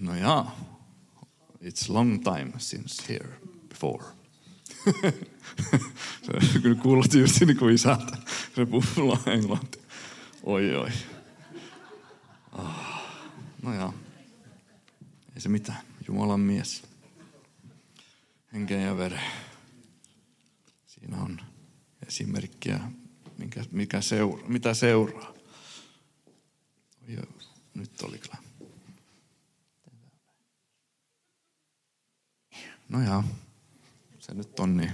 No jaa, it's long time since here before. se kyllä kuulosti just niin kuin isältä. Se puhuu englanti. Oi oi. Ah, no jaa. Ei se mitään. Jumalan mies. Henkeä ja veren. Siinä on esimerkkiä, mikä, mikä seura, mitä seuraa. Oi, nyt oli kyllä. No jaa, se nyt on niin.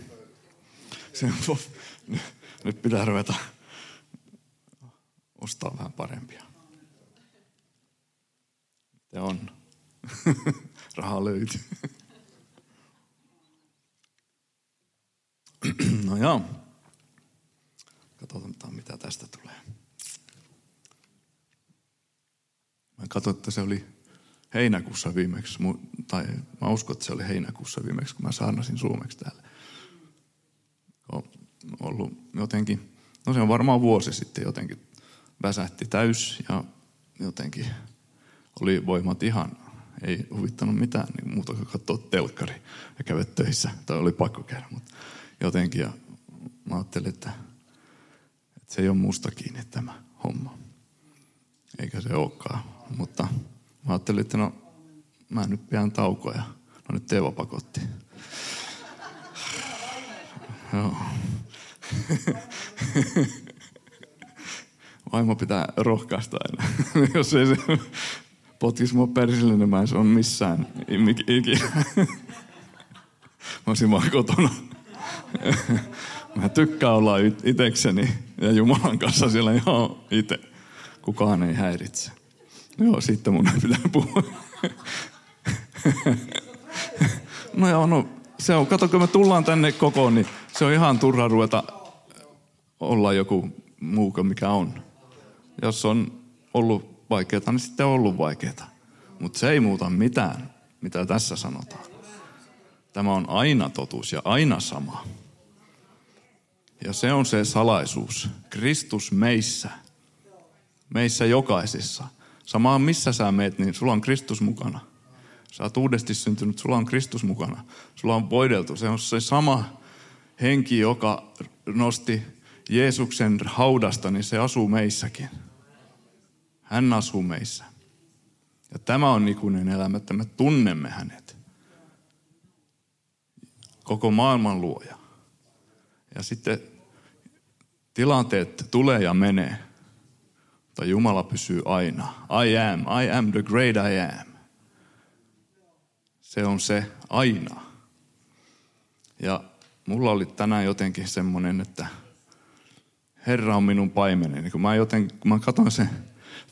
Se, nyt pitää ruveta ostaa vähän parempia. Se on. Raha löytyy. no joo. Katsotaan, mitä tästä tulee. Mä katsoin, että se oli heinäkuussa viimeksi, tai mä uskon, että se oli heinäkuussa viimeksi, kun mä saarnasin suomeksi täällä. On ollut jotenkin, no se on varmaan vuosi sitten jotenkin väsähti täys ja jotenkin oli voimat ihan, ei huvittanut mitään niin muuta kuin katsoa telkkari ja käydä töissä. Tai oli pakko käydä, mutta jotenkin. Ja mä ajattelin, että, että se ei ole musta kiinni tämä homma. Eikä se olekaan. Mutta mä ajattelin, että no mä nyt pian taukoa ja no nyt Teeva pakotti. Joo. Vaimo pitää rohkaista aina. Jos ei se potkisi mua persille, niin mä en on missään ikinä. mä olisin vaan kotona. mä tykkään olla itekseni ja Jumalan kanssa siellä ihan itse. Kukaan ei häiritse. Joo, sitten mun ei pitää puhua. No joo, no se on, kato kun me tullaan tänne kokoon, niin se on ihan turha ruveta olla joku muu kuin mikä on. Jos on ollut vaikeaa, niin sitten on ollut vaikeaa. Mutta se ei muuta mitään, mitä tässä sanotaan. Tämä on aina totuus ja aina sama. Ja se on se salaisuus. Kristus meissä. Meissä jokaisessa. Sama missä sä meet, niin sulla on Kristus mukana. Sä oot uudesti syntynyt, sulla on Kristus mukana. Sulla on voideltu. Se on se sama henki, joka nosti Jeesuksen haudasta, niin se asuu meissäkin. Hän asuu meissä. Ja tämä on ikuinen elämä, että me tunnemme hänet. Koko maailman luoja. Ja sitten tilanteet tulee ja menee. Mutta Jumala pysyy aina. I am, I am the great I am. Se on se aina. Ja mulla oli tänään jotenkin semmoinen, että Herra on minun paimeneni. Kun mä, joten, kun mä katson sen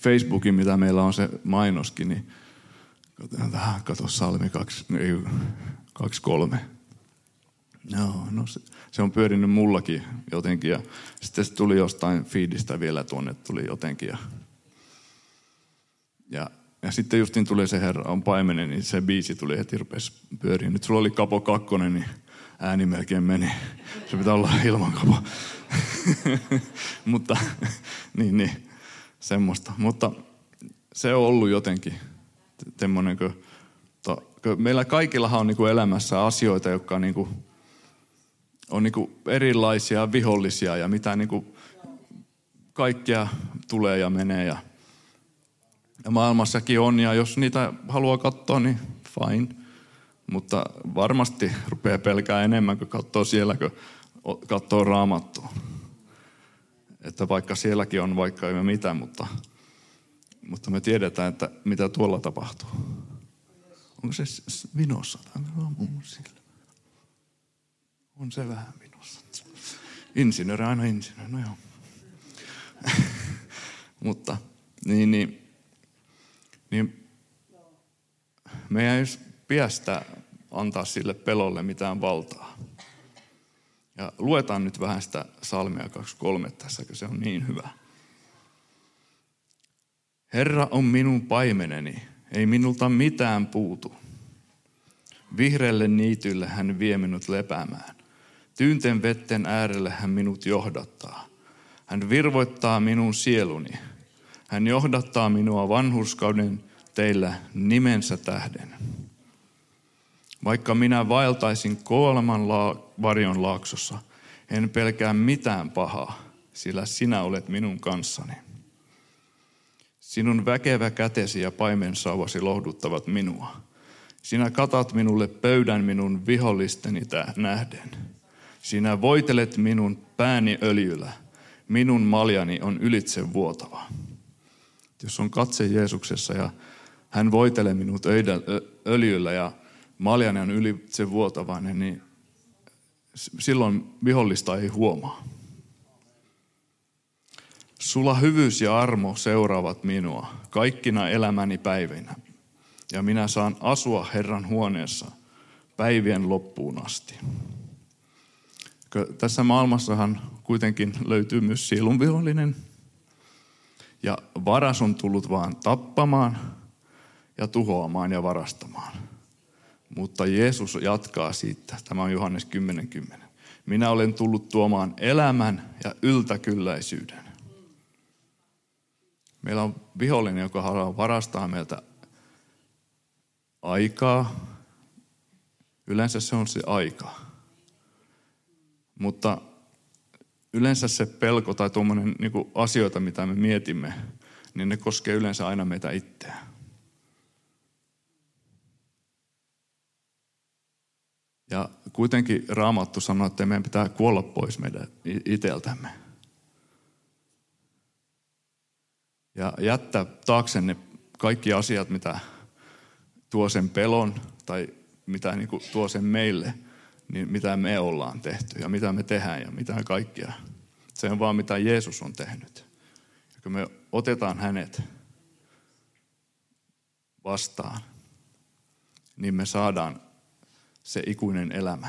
Facebookin, mitä meillä on se mainoskin, niin kato salmi 23. No, no se, se, on pyörinyt mullakin jotenkin ja sitten se tuli jostain feedistä vielä tuonne, tuli jotenkin ja, ja, ja sitten justin tuli se Herra on paimenen, niin se biisi tuli heti rupesi pyöriin. Nyt sulla oli kapo kakkonen, niin ääni melkein meni. Se pitää olla ilman kapo. Mutta niin, niin semmoista. Mutta se on ollut jotenkin semmoinen, kun, to, kun meillä kaikillahan on niin kuin elämässä asioita, jotka on, niin kuin, on niin kuin erilaisia vihollisia ja mitä niin kuin kaikkea tulee ja menee ja maailmassakin on ja jos niitä haluaa katsoa, niin fine. Mutta varmasti rupeaa pelkää enemmän kuin katsoo siellä, kun katsoo raamattua. Että vaikka sielläkin on vaikka ei mitä, mutta, mutta me tiedetään, että mitä tuolla tapahtuu. Onko se vinossa? On se vähän vinossa. Insinööri aina insinööri, no joo. mutta niin, niin, niin meidän ei piästä antaa sille pelolle mitään valtaa. Ja luetaan nyt vähän sitä salmia 23 tässä, kun se on niin hyvä. Herra on minun paimeneni, ei minulta mitään puutu. Vihreälle niitylle hän vie minut lepäämään. Tyynten vetten äärelle hän minut johdattaa. Hän virvoittaa minun sieluni. Hän johdattaa minua vanhurskauden teillä nimensä tähden. Vaikka minä vaeltaisin kuoleman varjon laaksossa, en pelkää mitään pahaa, sillä sinä olet minun kanssani. Sinun väkevä kätesi ja paimensauvasi lohduttavat minua. Sinä katat minulle pöydän minun vihollisteni nähden. Sinä voitelet minun pääni öljyllä. Minun maljani on ylitse vuotava. Jos on katse Jeesuksessa ja hän voitelee minut öljyllä ja maljani on ylitse vuotavainen, niin silloin vihollista ei huomaa. Sulla hyvyys ja armo seuraavat minua kaikkina elämäni päivinä, ja minä saan asua Herran huoneessa päivien loppuun asti. Tässä maailmassahan kuitenkin löytyy myös sielun vihollinen, ja varas on tullut vaan tappamaan ja tuhoamaan ja varastamaan. Mutta Jeesus jatkaa siitä. Tämä on Johannes 10.10. 10. Minä olen tullut tuomaan elämän ja yltäkylläisyyden. Meillä on vihollinen, joka haluaa varastaa meiltä aikaa. Yleensä se on se aika. Mutta yleensä se pelko tai tuommoinen niin asioita, mitä me mietimme, niin ne koskee yleensä aina meitä itseään. Ja kuitenkin Raamattu sanoo, että meidän pitää kuolla pois meidän iteltämme. Ja jättää taaksenne kaikki asiat, mitä tuo sen pelon tai mitä niin kuin tuo sen meille, niin mitä me ollaan tehty ja mitä me tehdään ja mitä kaikkia. Se on vaan mitä Jeesus on tehnyt. Ja kun me otetaan hänet vastaan, niin me saadaan se ikuinen elämä.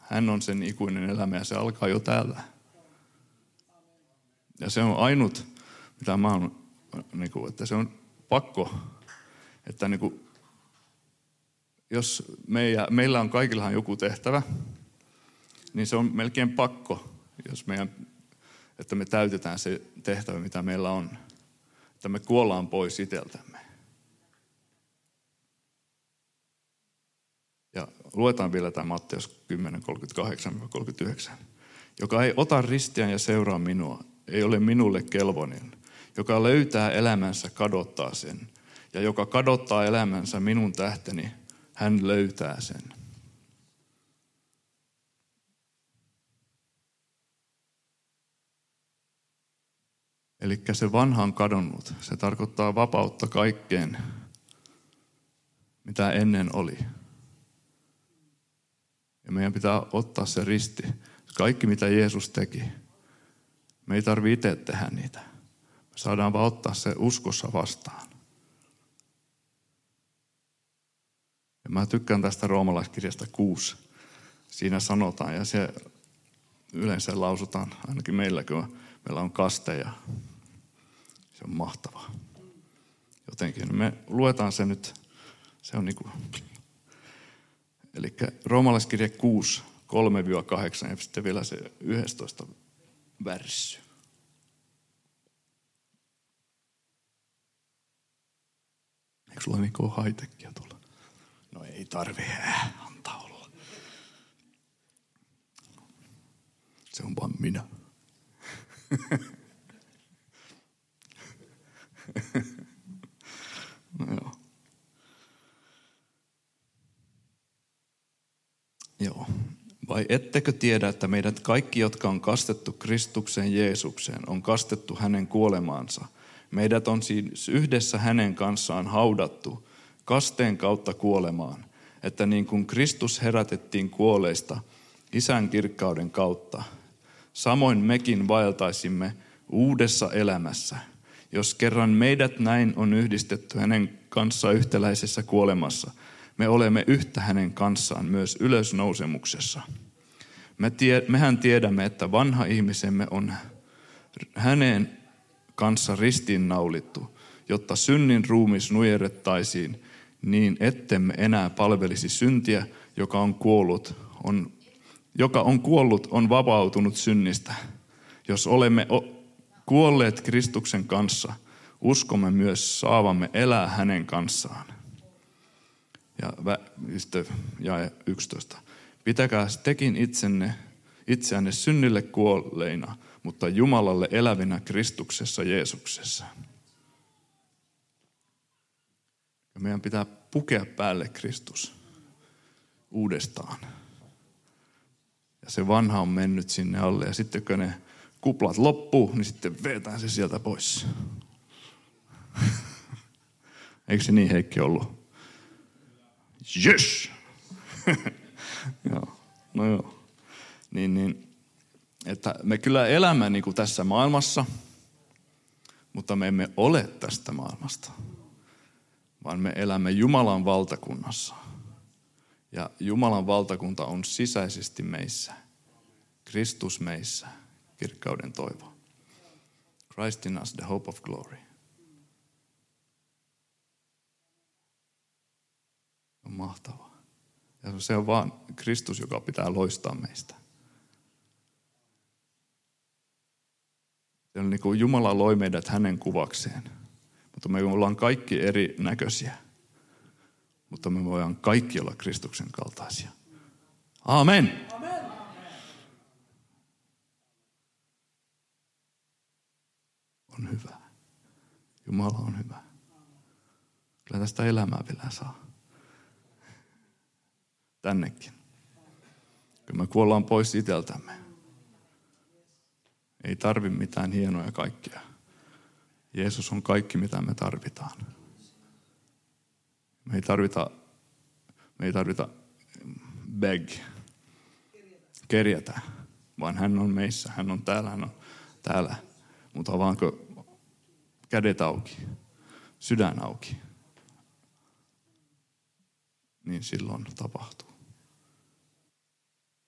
Hän on sen ikuinen elämä ja se alkaa jo täällä. Ja se on ainut, mitä mä oon, niin kuin, että se on pakko, että niin kuin, jos meillä, meillä on kaikillahan joku tehtävä, niin se on melkein pakko, jos meidän, että me täytetään se tehtävä, mitä meillä on. Että me kuollaan pois itseltämme. Ja luetaan vielä tämä Matteus 10, 38-39. Joka ei ota ristiään ja seuraa minua, ei ole minulle kelvonen. Joka löytää elämänsä, kadottaa sen. Ja joka kadottaa elämänsä minun tähteni, hän löytää sen. Eli se vanha on kadonnut. Se tarkoittaa vapautta kaikkeen, mitä ennen oli. Ja meidän pitää ottaa se risti. Kaikki, mitä Jeesus teki. Me ei tarvitse itse tehdä niitä. Me saadaan vaan ottaa se uskossa vastaan. Ja mä tykkään tästä roomalaiskirjasta 6. Siinä sanotaan, ja se yleensä lausutaan, ainakin meillä, kun meillä on kasteja. Se on mahtavaa. Jotenkin me luetaan se nyt, se on niin kuin Eli roomalaiskirja 6, 3-8 ja sitten vielä se 11 värssy. Eikö sulla niin haitekkiä tulla? No ei tarvi, antaa olla. Se on vaan minä. no joo. Joo. Vai ettekö tiedä, että meidät kaikki, jotka on kastettu Kristukseen Jeesukseen, on kastettu hänen kuolemaansa. Meidät on siis yhdessä hänen kanssaan haudattu kasteen kautta kuolemaan, että niin kuin Kristus herätettiin kuoleista isän kirkkauden kautta, samoin mekin vaeltaisimme uudessa elämässä, jos kerran meidät näin on yhdistetty hänen kanssa yhtäläisessä kuolemassa – me olemme yhtä hänen kanssaan myös ylösnousemuksessa. Me tie, mehän tiedämme, että vanha ihmisemme on hänen kanssa ristiinnaulittu, jotta synnin ruumis nujerrettaisiin niin, ettemme enää palvelisi syntiä, joka on kuollut, on, joka on kuollut, on vapautunut synnistä. Jos olemme kuolleet Kristuksen kanssa, uskomme myös saavamme elää hänen kanssaan. Ja sitten jae 11. Pitäkää tekin itsenne, itseänne synnille kuolleina, mutta Jumalalle elävinä Kristuksessa Jeesuksessa. Ja meidän pitää pukea päälle Kristus uudestaan. Ja se vanha on mennyt sinne alle. Ja sitten kun ne kuplat loppuu, niin sitten vetään se sieltä pois. Eikö se niin Heikki ollut? Yes! joo, no joo. Niin, niin, että me kyllä elämme niin kuin tässä maailmassa, mutta me emme ole tästä maailmasta, vaan me elämme Jumalan valtakunnassa. Ja Jumalan valtakunta on sisäisesti meissä. Kristus meissä, kirkkauden toivo. Christ in us, the hope of glory. On mahtavaa. Ja se on vaan Kristus, joka pitää loistaa meistä. Se on niin kuin Jumala loi meidät hänen kuvakseen. Mutta me ollaan kaikki eri näköisiä. Mutta me voidaan kaikki olla Kristuksen kaltaisia. Amen. On hyvä. Jumala on hyvä. Kyllä tästä elämää vielä saa tännekin. Kun me kuollaan pois iteltämme. Ei tarvi mitään hienoja kaikkea. Jeesus on kaikki, mitä me tarvitaan. Me ei tarvita, me ei tarvita beg, kerjätä, vaan hän on meissä, hän on täällä, hän on täällä. Mutta avaanko kädet auki, sydän auki, niin silloin tapahtuu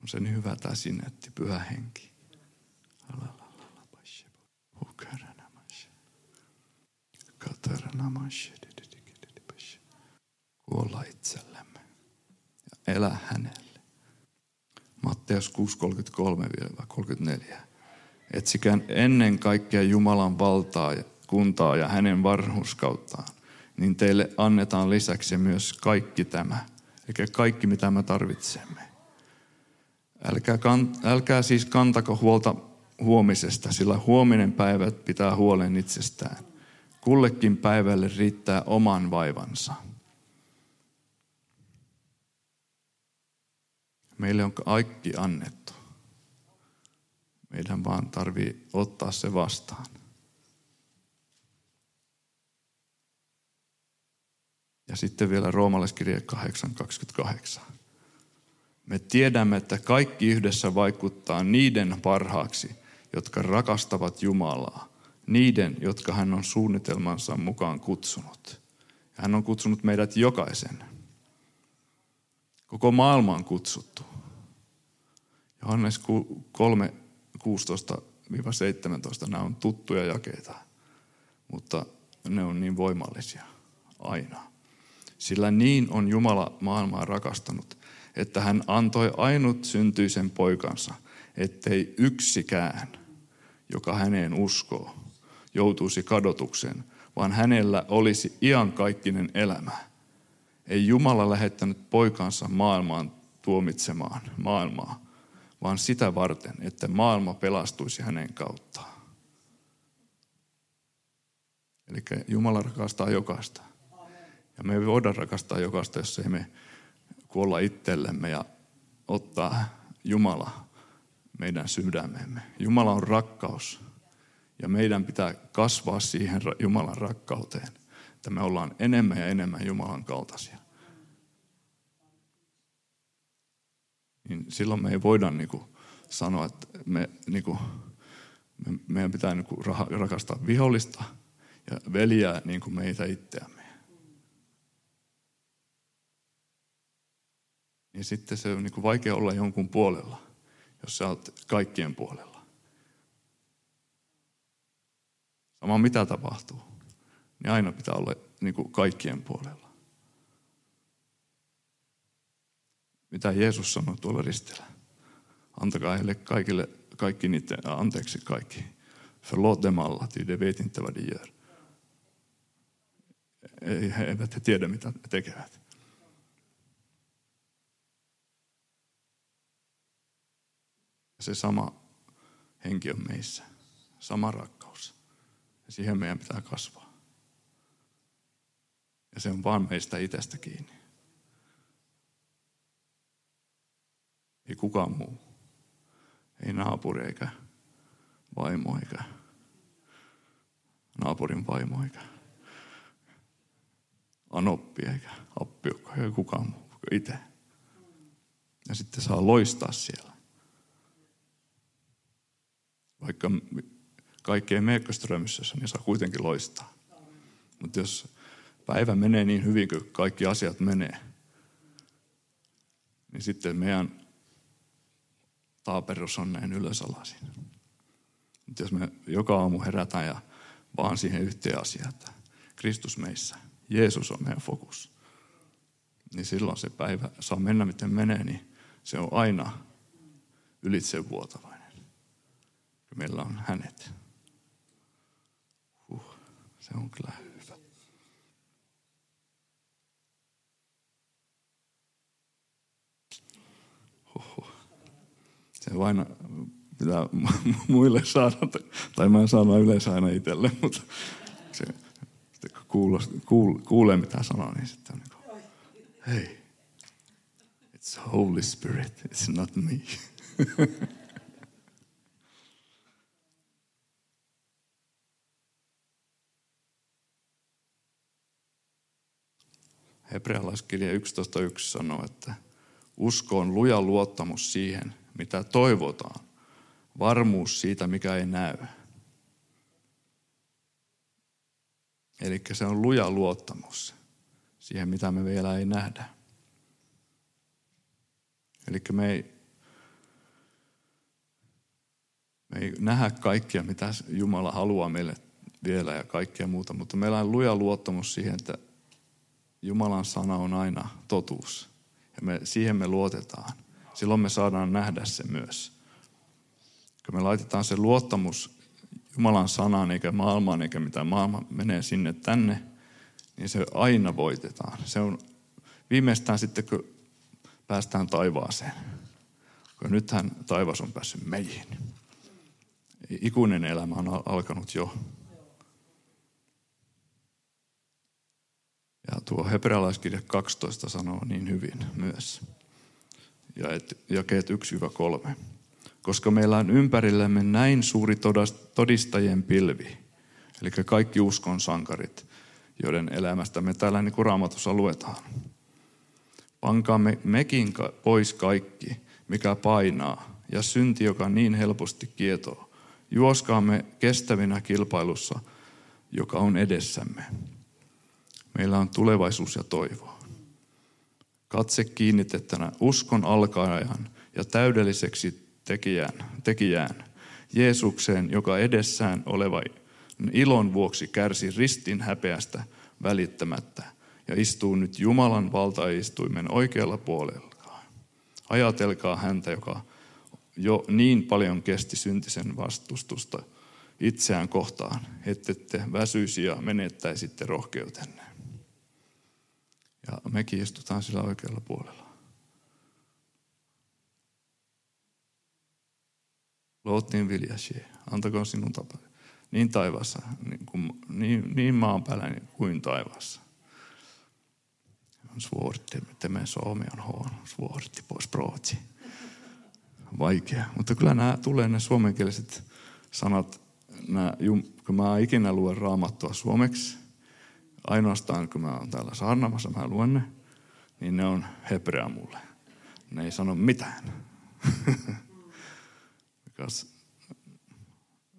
on se niin hyvä tämä sinetti, pyhä henki. Kuolla itsellemme ja elä hänelle. Matteus 6.33-34. Etsikään ennen kaikkea Jumalan valtaa ja kuntaa ja hänen varhuskauttaan, niin teille annetaan lisäksi myös kaikki tämä, eli kaikki mitä me tarvitsemme. Älkää, kan, älkää siis kantako huolta huomisesta, sillä huominen päivä pitää huolen itsestään. Kullekin päivälle riittää oman vaivansa. Meille on kaikki annettu. Meidän vaan tarvii ottaa se vastaan. Ja sitten vielä roomalaiskirje 8.28. Me tiedämme, että kaikki yhdessä vaikuttaa niiden parhaaksi, jotka rakastavat Jumalaa, niiden, jotka hän on suunnitelmansa mukaan kutsunut. Ja hän on kutsunut meidät jokaisen. Koko maailma on kutsuttu. Johannes 3, 16-17, nämä on tuttuja jakeita, mutta ne on niin voimallisia aina. Sillä niin on Jumala maailmaa rakastanut, että hän antoi ainut syntyisen poikansa, ettei yksikään, joka häneen uskoo, joutuisi kadotukseen, vaan hänellä olisi iankaikkinen elämä. Ei Jumala lähettänyt poikansa maailmaan tuomitsemaan maailmaa, vaan sitä varten, että maailma pelastuisi hänen kauttaan. Eli Jumala rakastaa jokaista. Ja me ei voida rakastaa jokaista, jos ei me kuolla itsellemme ja ottaa Jumala meidän sydämemme. Jumala on rakkaus ja meidän pitää kasvaa siihen Jumalan rakkauteen, että me ollaan enemmän ja enemmän Jumalan kaltaisia. Niin silloin me ei voida niin kuin sanoa, että me, niin kuin, me, meidän pitää niin kuin rakastaa vihollista ja veljää niin kuin meitä itseämme. niin sitten se on niin kuin vaikea olla jonkun puolella, jos sä oot kaikkien puolella. Sama mitä tapahtuu, niin aina pitää olla niin kuin kaikkien puolella. Mitä Jeesus sanoi tuolla ristillä? Antakaa heille kaikille, kaikki niiden, anteeksi kaikki. Förlåt dem alla, ty de vet inte vad de gör. he eivät he tiedä, mitä he tekevät. Se sama henki on meissä. Sama rakkaus. Ja siihen meidän pitää kasvaa. Ja se on vaan meistä itsestä kiinni. Ei kukaan muu. Ei naapuri eikä vaimo eikä naapurin vaimo eikä anoppi eikä appiukko, ei kukaan muu kuin itse. Ja sitten saa loistaa siellä. Vaikka kaikki ei mene niin saa kuitenkin loistaa. Mutta jos päivä menee niin hyvin kuin kaikki asiat menee, niin sitten meidän taaperus on näin ylösalaisin. Mutta jos me joka aamu herätään ja vaan siihen yhteen asiaan, että Kristus meissä, Jeesus on meidän fokus, niin silloin se päivä saa mennä miten menee, niin se on aina ylitsevuotavainen. Meillä on hänet. Se on kyllä hyvä. Huhhuh. Se vain pitää muille saada, tai mä en saada yleensä aina itselle, mutta se, kun kuulee, kuulee mitä sanoo, niin sitten on niin kuin, hei, it's Holy Spirit, it's not me. Hebrealaiskirja 11.1 sanoo, että usko on luja luottamus siihen, mitä toivotaan. Varmuus siitä, mikä ei näy. Eli se on luja luottamus siihen, mitä me vielä ei nähdä. Eli me ei, me ei nähdä kaikkia, mitä Jumala haluaa meille vielä ja kaikkea muuta, mutta meillä on luja luottamus siihen, että Jumalan sana on aina totuus. Ja me, siihen me luotetaan. Silloin me saadaan nähdä se myös. Kun me laitetaan se luottamus Jumalan sanaan eikä maailmaan eikä mitä maailma menee sinne tänne, niin se aina voitetaan. Se on viimeistään sitten, kun päästään taivaaseen. Kun nythän taivas on päässyt meihin. Ikuinen elämä on alkanut jo. Ja tuo hebrealaiskirja 12 sanoo niin hyvin myös. Ja et, jakeet 1-3. Koska meillä on ympärillämme näin suuri todistajien pilvi, eli kaikki uskon sankarit, joiden elämästä me täällä niin kuin raamatussa luetaan. Pankaamme mekin pois kaikki, mikä painaa, ja synti, joka niin helposti kietoo. Juoskaamme kestävinä kilpailussa, joka on edessämme Meillä on tulevaisuus ja toivo. Katse kiinnitettänä uskon alkaajan ja täydelliseksi tekijään, tekijään Jeesukseen, joka edessään oleva ilon vuoksi kärsi ristin häpeästä välittämättä ja istuu nyt Jumalan valtaistuimen oikealla puolella. Ajatelkaa häntä, joka jo niin paljon kesti syntisen vastustusta itseään kohtaan, ettette väsyisi ja menettäisitte rohkeutenne. Ja mekin istutaan sillä oikealla puolella. Lootin viljasi, antakoon sinun tapa. Niin taivaassa, niin, kuin, niin, niin maan päällä niin kuin taivaassa. On että me suomi on huono, svårt på språk. Vaikea, mutta kyllä nämä tulee ne suomenkieliset sanat, nämä, kun mä ikinä luen raamattua suomeksi, ainoastaan kun mä oon täällä saarnamassa, mä luen ne, niin ne on hebrea mulle. Ne ei sano mitään. Because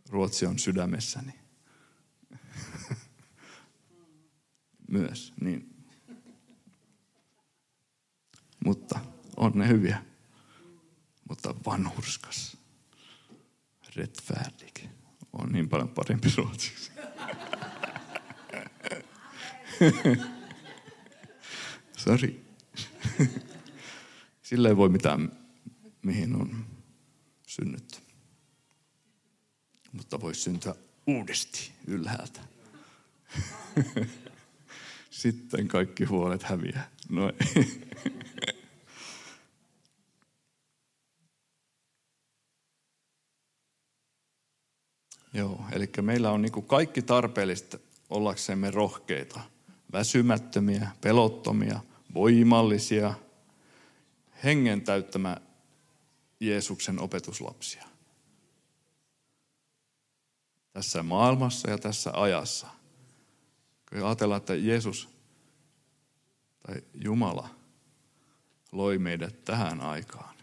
ruotsi on sydämessäni. Myös, niin. Mutta on ne hyviä. Mutta vanhurskas, rättfärdig on niin paljon parempi ruotsiksi. Sori. Sillä ei voi mitään, mihin on synnytty. Mutta voi syntyä uudesti ylhäältä. Sitten kaikki huolet häviää. No ei. Joo, eli meillä on niin kaikki tarpeellista ollaksemme rohkeita, väsymättömiä, pelottomia, voimallisia, hengen täyttämä Jeesuksen opetuslapsia. Tässä maailmassa ja tässä ajassa. Kun ajatellaan, että Jeesus tai Jumala loi meidät tähän aikaan.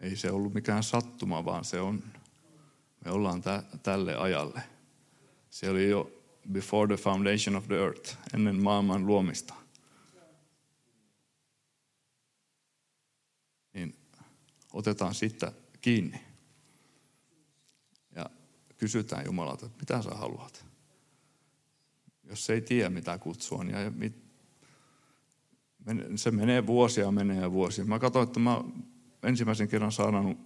Ei se ollut mikään sattuma, vaan se on, me ollaan tä, tälle ajalle. Se oli jo before the foundation of the earth, ennen maailman luomista. Niin otetaan sitten kiinni. Ja kysytään Jumalalta, että mitä sä haluat. Jos ei tiedä, mitä kutsua, niin ja mit, se menee vuosia, menee vuosia. Mä katsoin, että mä ensimmäisen kerran saanut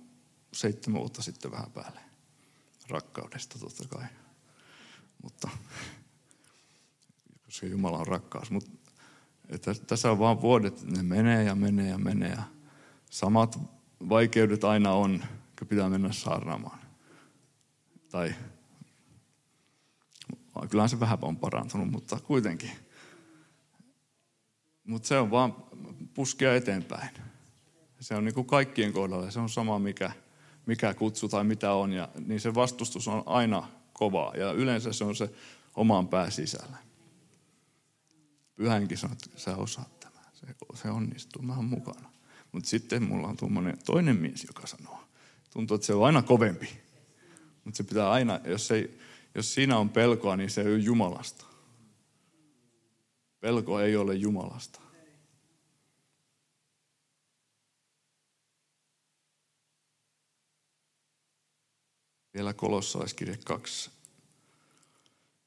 seitsemän vuotta sitten vähän päälle. Rakkaudesta totta kai. Mutta koska Jumala on rakkaus. Mutta että tässä on vaan vuodet, ne menee ja menee ja menee. Ja samat vaikeudet aina on, kun pitää mennä saarnaamaan. Tai kyllähän se vähän on parantunut, mutta kuitenkin. Mutta se on vaan puskea eteenpäin. Se on niin kuin kaikkien kohdalla. Se on sama, mikä, mikä kutsu tai mitä on. Ja, niin se vastustus on aina kovaa. Ja yleensä se on se oman pää sisällä. Pyhänkin sanoo, että sä osaat tämän. Se, se onnistuu, mä oon mukana. Mutta sitten mulla on tuommoinen toinen mies, joka sanoo. Tuntuu, että se on aina kovempi. Mutta se pitää aina, jos, ei, jos siinä on pelkoa, niin se ei ole Jumalasta. Pelko ei ole Jumalasta. Vielä kolossalaiskirje 2.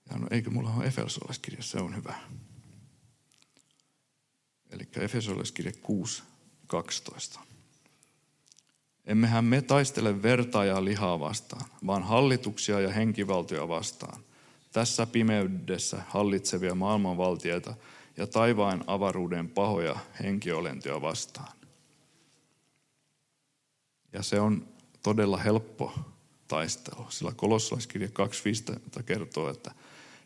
Ja no, eikö mulla ole Efesolaiskirja, se on hyvä. Eli Efesolaiskirje 6, 12. Emmehän me taistele verta ja lihaa vastaan, vaan hallituksia ja henkivaltoja vastaan. Tässä pimeydessä hallitsevia maailmanvaltioita ja taivaan avaruuden pahoja henkiolentoja vastaan. Ja se on todella helppo taistelu, sillä kolossalaiskirja 2.5 kertoo, että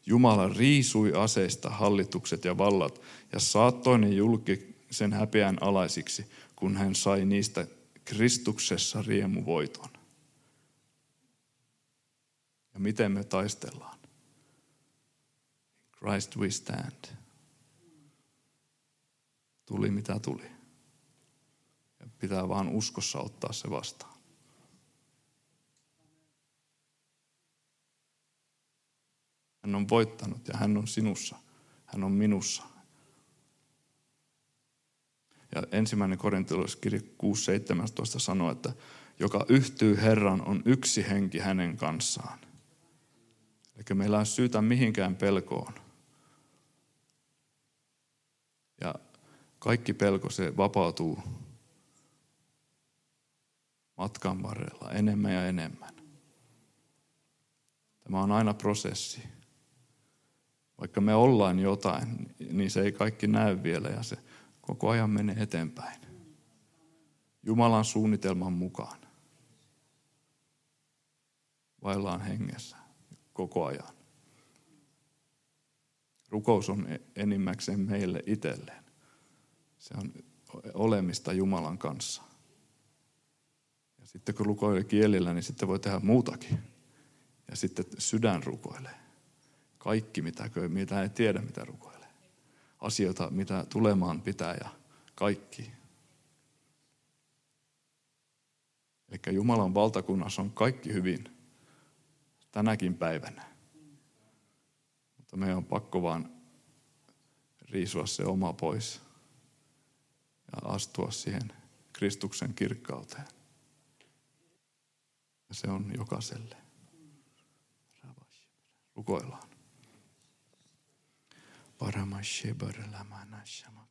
Jumala riisui aseista hallitukset ja vallat ja saattoi ne julki sen häpeän alaisiksi, kun hän sai niistä Kristuksessa riemuvoiton. Ja miten me taistellaan? Christ we stand. Tuli mitä tuli. Ja pitää vaan uskossa ottaa se vastaan. Hän on voittanut ja hän on sinussa. Hän on minussa. Ja ensimmäinen korintilaiskirja 6.17 sanoo, että joka yhtyy Herran on yksi henki hänen kanssaan. Eli meillä on syytä mihinkään pelkoon. Ja kaikki pelko se vapautuu matkan varrella enemmän ja enemmän. Tämä on aina prosessi. Vaikka me ollaan jotain, niin se ei kaikki näy vielä ja se koko ajan menee eteenpäin. Jumalan suunnitelman mukaan. Vaillaan hengessä koko ajan. Rukous on enimmäkseen meille itselleen. Se on olemista Jumalan kanssa. Ja sitten kun rukoilee kielillä, niin sitten voi tehdä muutakin. Ja sitten sydän rukoilee. Kaikki, mitä, mitä ei tiedä, mitä rukoilee. Asioita, mitä tulemaan pitää ja kaikki. Eli Jumalan valtakunnassa on kaikki hyvin tänäkin päivänä. Mutta meidän on pakko vaan riisua se oma pois ja astua siihen Kristuksen kirkkauteen. Ja se on jokaiselle. Rukoillaan. Paramashebar Lamana Shama.